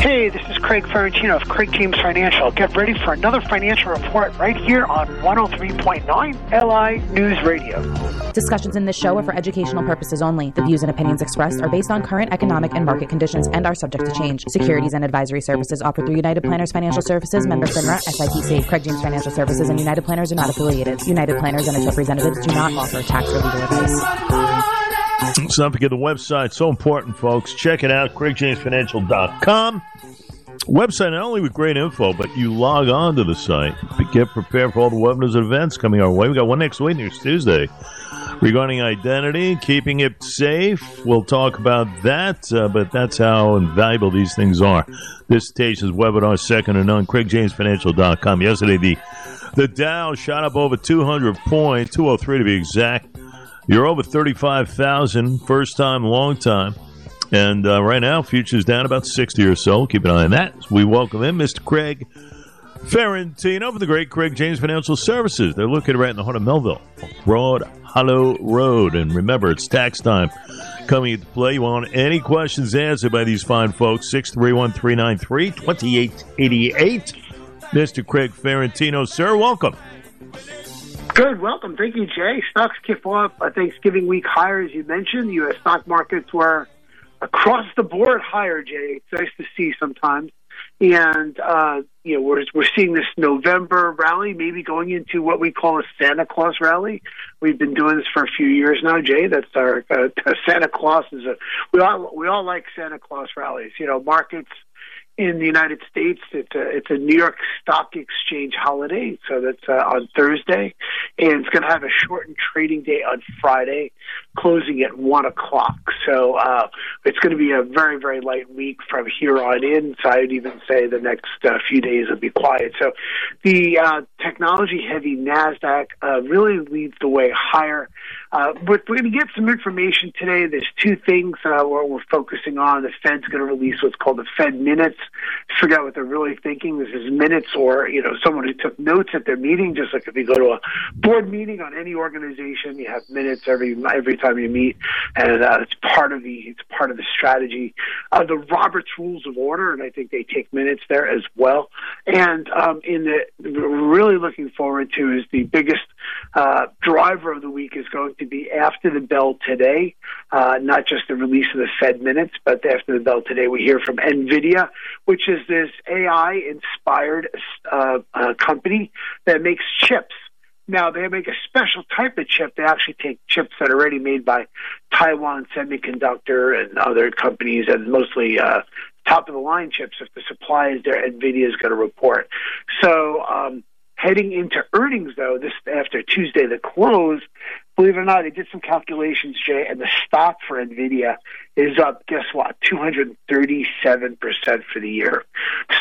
Hey, this is Craig Ferrantino of Craig James Financial. Get ready for another financial report right here on 103.9 LI News Radio. Discussions in this show are for educational purposes only. The views and opinions expressed are based on current economic and market conditions and are subject to change. Securities and advisory services offered through United Planners Financial Services, member FINRA, SIPC. Craig James Financial Services and United Planners are not affiliated. United Planners and its representatives do not offer tax or legal advice. Let's not forget the website. So important, folks. Check it out, craigjamesfinancial.com. Website not only with great info, but you log on to the site. Get prepared for all the webinars and events coming our way. We got one next week, next Tuesday, regarding identity, keeping it safe. We'll talk about that, uh, but that's how invaluable these things are. This station's webinar, second to none, craigjamesfinancial.com. Yesterday, the the Dow shot up over 200 points, 203 to be exact. You're over 35,000, first time, long time. And uh, right now, futures down about 60 or so. Keep an eye on that. We welcome in Mr. Craig Ferrantino for the great Craig James Financial Services. They're located right in the heart of Melville, Broad Hollow Road. And remember, it's tax time coming into play. You want any questions answered by these fine folks? 631 393 2888. Mr. Craig Ferrantino, sir, welcome. Good, welcome. Thank you, Jay. Stocks kick off a Thanksgiving week higher, as you mentioned. The U.S. stock markets were across the board higher, Jay. It's nice to see sometimes. And, uh, you know, we're, we're seeing this November rally, maybe going into what we call a Santa Claus rally. We've been doing this for a few years now, Jay. That's our, uh, Santa Claus is a, we all, we all like Santa Claus rallies. You know, markets, in the United States. It's a it's a New York Stock Exchange holiday, so that's uh, on Thursday, and it's going to have a shortened trading day on Friday, closing at one o'clock. So uh, it's going to be a very very light week from here on in. So I'd even say the next uh, few days will be quiet. So the uh, technology heavy Nasdaq uh, really leads the way higher. Uh, but we're going to get some information today. There's two things uh, we're focusing on. The Fed's going to release what's called the Fed minutes. Out what they're really thinking. This is minutes, or you know, someone who took notes at their meeting. Just like if you go to a board meeting on any organization, you have minutes every every time you meet, and uh, it's part of the it's part of the strategy. Uh, the Roberts Rules of Order, and I think they take minutes there as well. And um, in the we're really looking forward to is the biggest uh, driver of the week is going to be after the bell today, uh, not just the release of the Fed minutes, but after the bell today, we hear from NVIDIA, which is this AI inspired uh, uh, company that makes chips. Now, they make a special type of chip. They actually take chips that are already made by Taiwan Semiconductor and other companies, and mostly uh, top of the line chips. If the supply is there, NVIDIA is going to report. So, um, Heading into earnings, though, this after Tuesday, the close, believe it or not, I did some calculations, Jay, and the stock for NVIDIA is up, guess what, 237% for the year.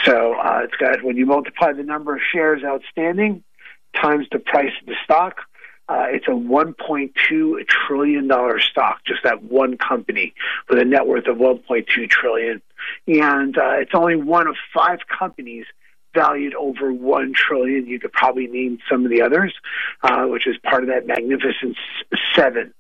So uh, it's got, when you multiply the number of shares outstanding times the price of the stock, uh, it's a $1.2 trillion stock, just that one company with a net worth of 1.2 trillion. And uh, it's only one of five companies valued over one trillion. You could probably name some of the others, uh, which is part of that magnificent seven.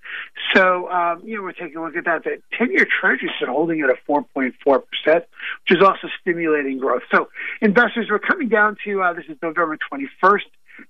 So, um, you know, we're taking a look at that. The 10 year treasury is holding at a 4.4%, which is also stimulating growth. So, investors, we're coming down to uh, this is November 21st.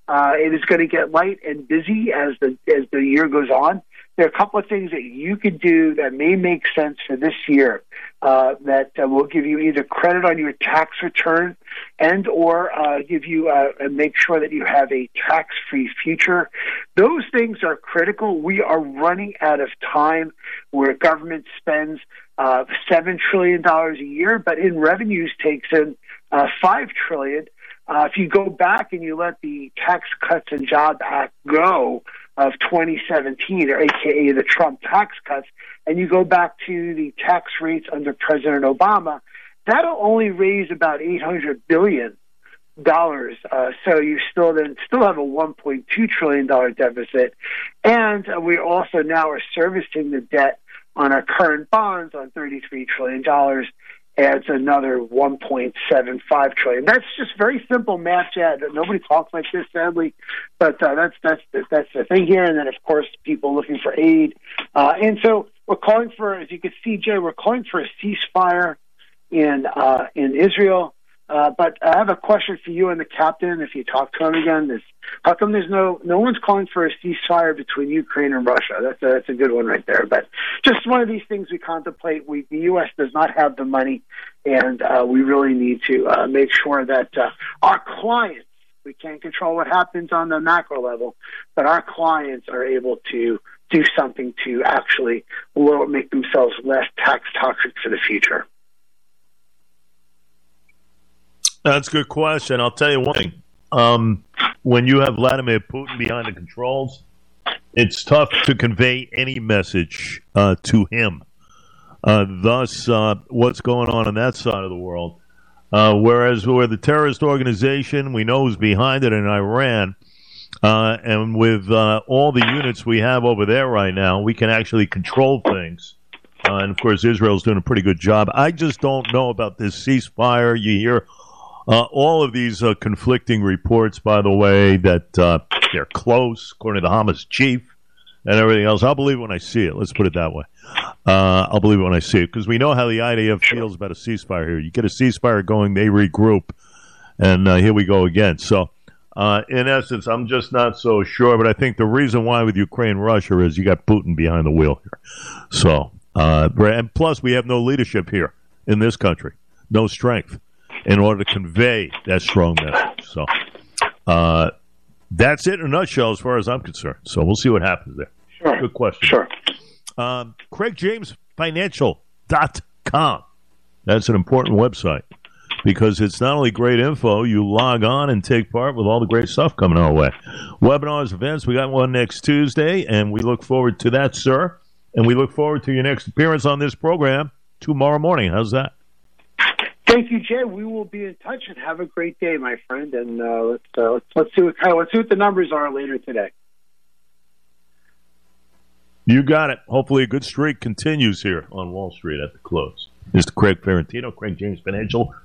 Uh, it is going to get light and busy as the as the year goes on there are a couple of things that you could do that may make sense for this year uh, that uh, will give you either credit on your tax return and or uh, give you uh, and make sure that you have a tax-free future. Those things are critical. We are running out of time where government spends uh, seven trillion dollars a year, but in revenues takes in uh, five trillion. Uh, if you go back and you let the Tax Cuts and Jobs Act go, of 2017, or AKA the Trump tax cuts, and you go back to the tax rates under President Obama, that'll only raise about 800 billion dollars. Uh, so you still then still have a 1.2 trillion dollar deficit, and uh, we also now are servicing the debt on our current bonds on 33 trillion dollars adds another 1.75 trillion. That's just very simple math, Chad. Nobody talks like this, sadly, but uh, that's that's that's the thing here. And then, of course, people looking for aid, uh, and so we're calling for, as you can see, Jay, we're calling for a ceasefire in uh, in Israel. Uh, but I have a question for you and the captain. If you talk to him again, is how come there's no no one's calling for a ceasefire between Ukraine and Russia? That's a, that's a good one right there. But just one of these things we contemplate. We the U.S. does not have the money, and uh, we really need to uh, make sure that uh, our clients. We can't control what happens on the macro level, but our clients are able to do something to actually make themselves less tax toxic for the future. That's a good question. I'll tell you one thing. Um, when you have Vladimir Putin behind the controls, it's tough to convey any message uh, to him. Uh, thus, uh, what's going on on that side of the world. Uh, whereas where the terrorist organization we know is behind it in Iran, uh, and with uh, all the units we have over there right now, we can actually control things. and of course, Israel's doing a pretty good job. I just don't know about this ceasefire. You hear uh, all of these uh, conflicting reports, by the way, that uh, they're close, according to the Hamas chief and everything else. I'll believe it when I see it. Let's put it that way. Uh, I'll believe it when I see it because we know how the IDF feels about a ceasefire here. You get a ceasefire going, they regroup, and uh, here we go again. So, uh, in essence, I'm just not so sure. But I think the reason why with Ukraine, Russia is you got Putin behind the wheel here. So, and plus we have no leadership here in this country, no strength in order to convey that strong message. So uh, that's it in a nutshell as far as I'm concerned. So we'll see what happens there. Sure. Good question. Sure. Um, CraigJamesFinancial.com. That's an important website because it's not only great info, you log on and take part with all the great stuff coming our way. Webinars, events, we got one next Tuesday, and we look forward to that, sir. And we look forward to your next appearance on this program tomorrow morning. How's that? Thank you, Jay. We will be in touch and have a great day, my friend. And uh, let's, uh, let's let's see what let's see what the numbers are later today. You got it. Hopefully, a good streak continues here on Wall Street at the close. Mr. Craig Ferrantino, CraigJamesFinancial.com.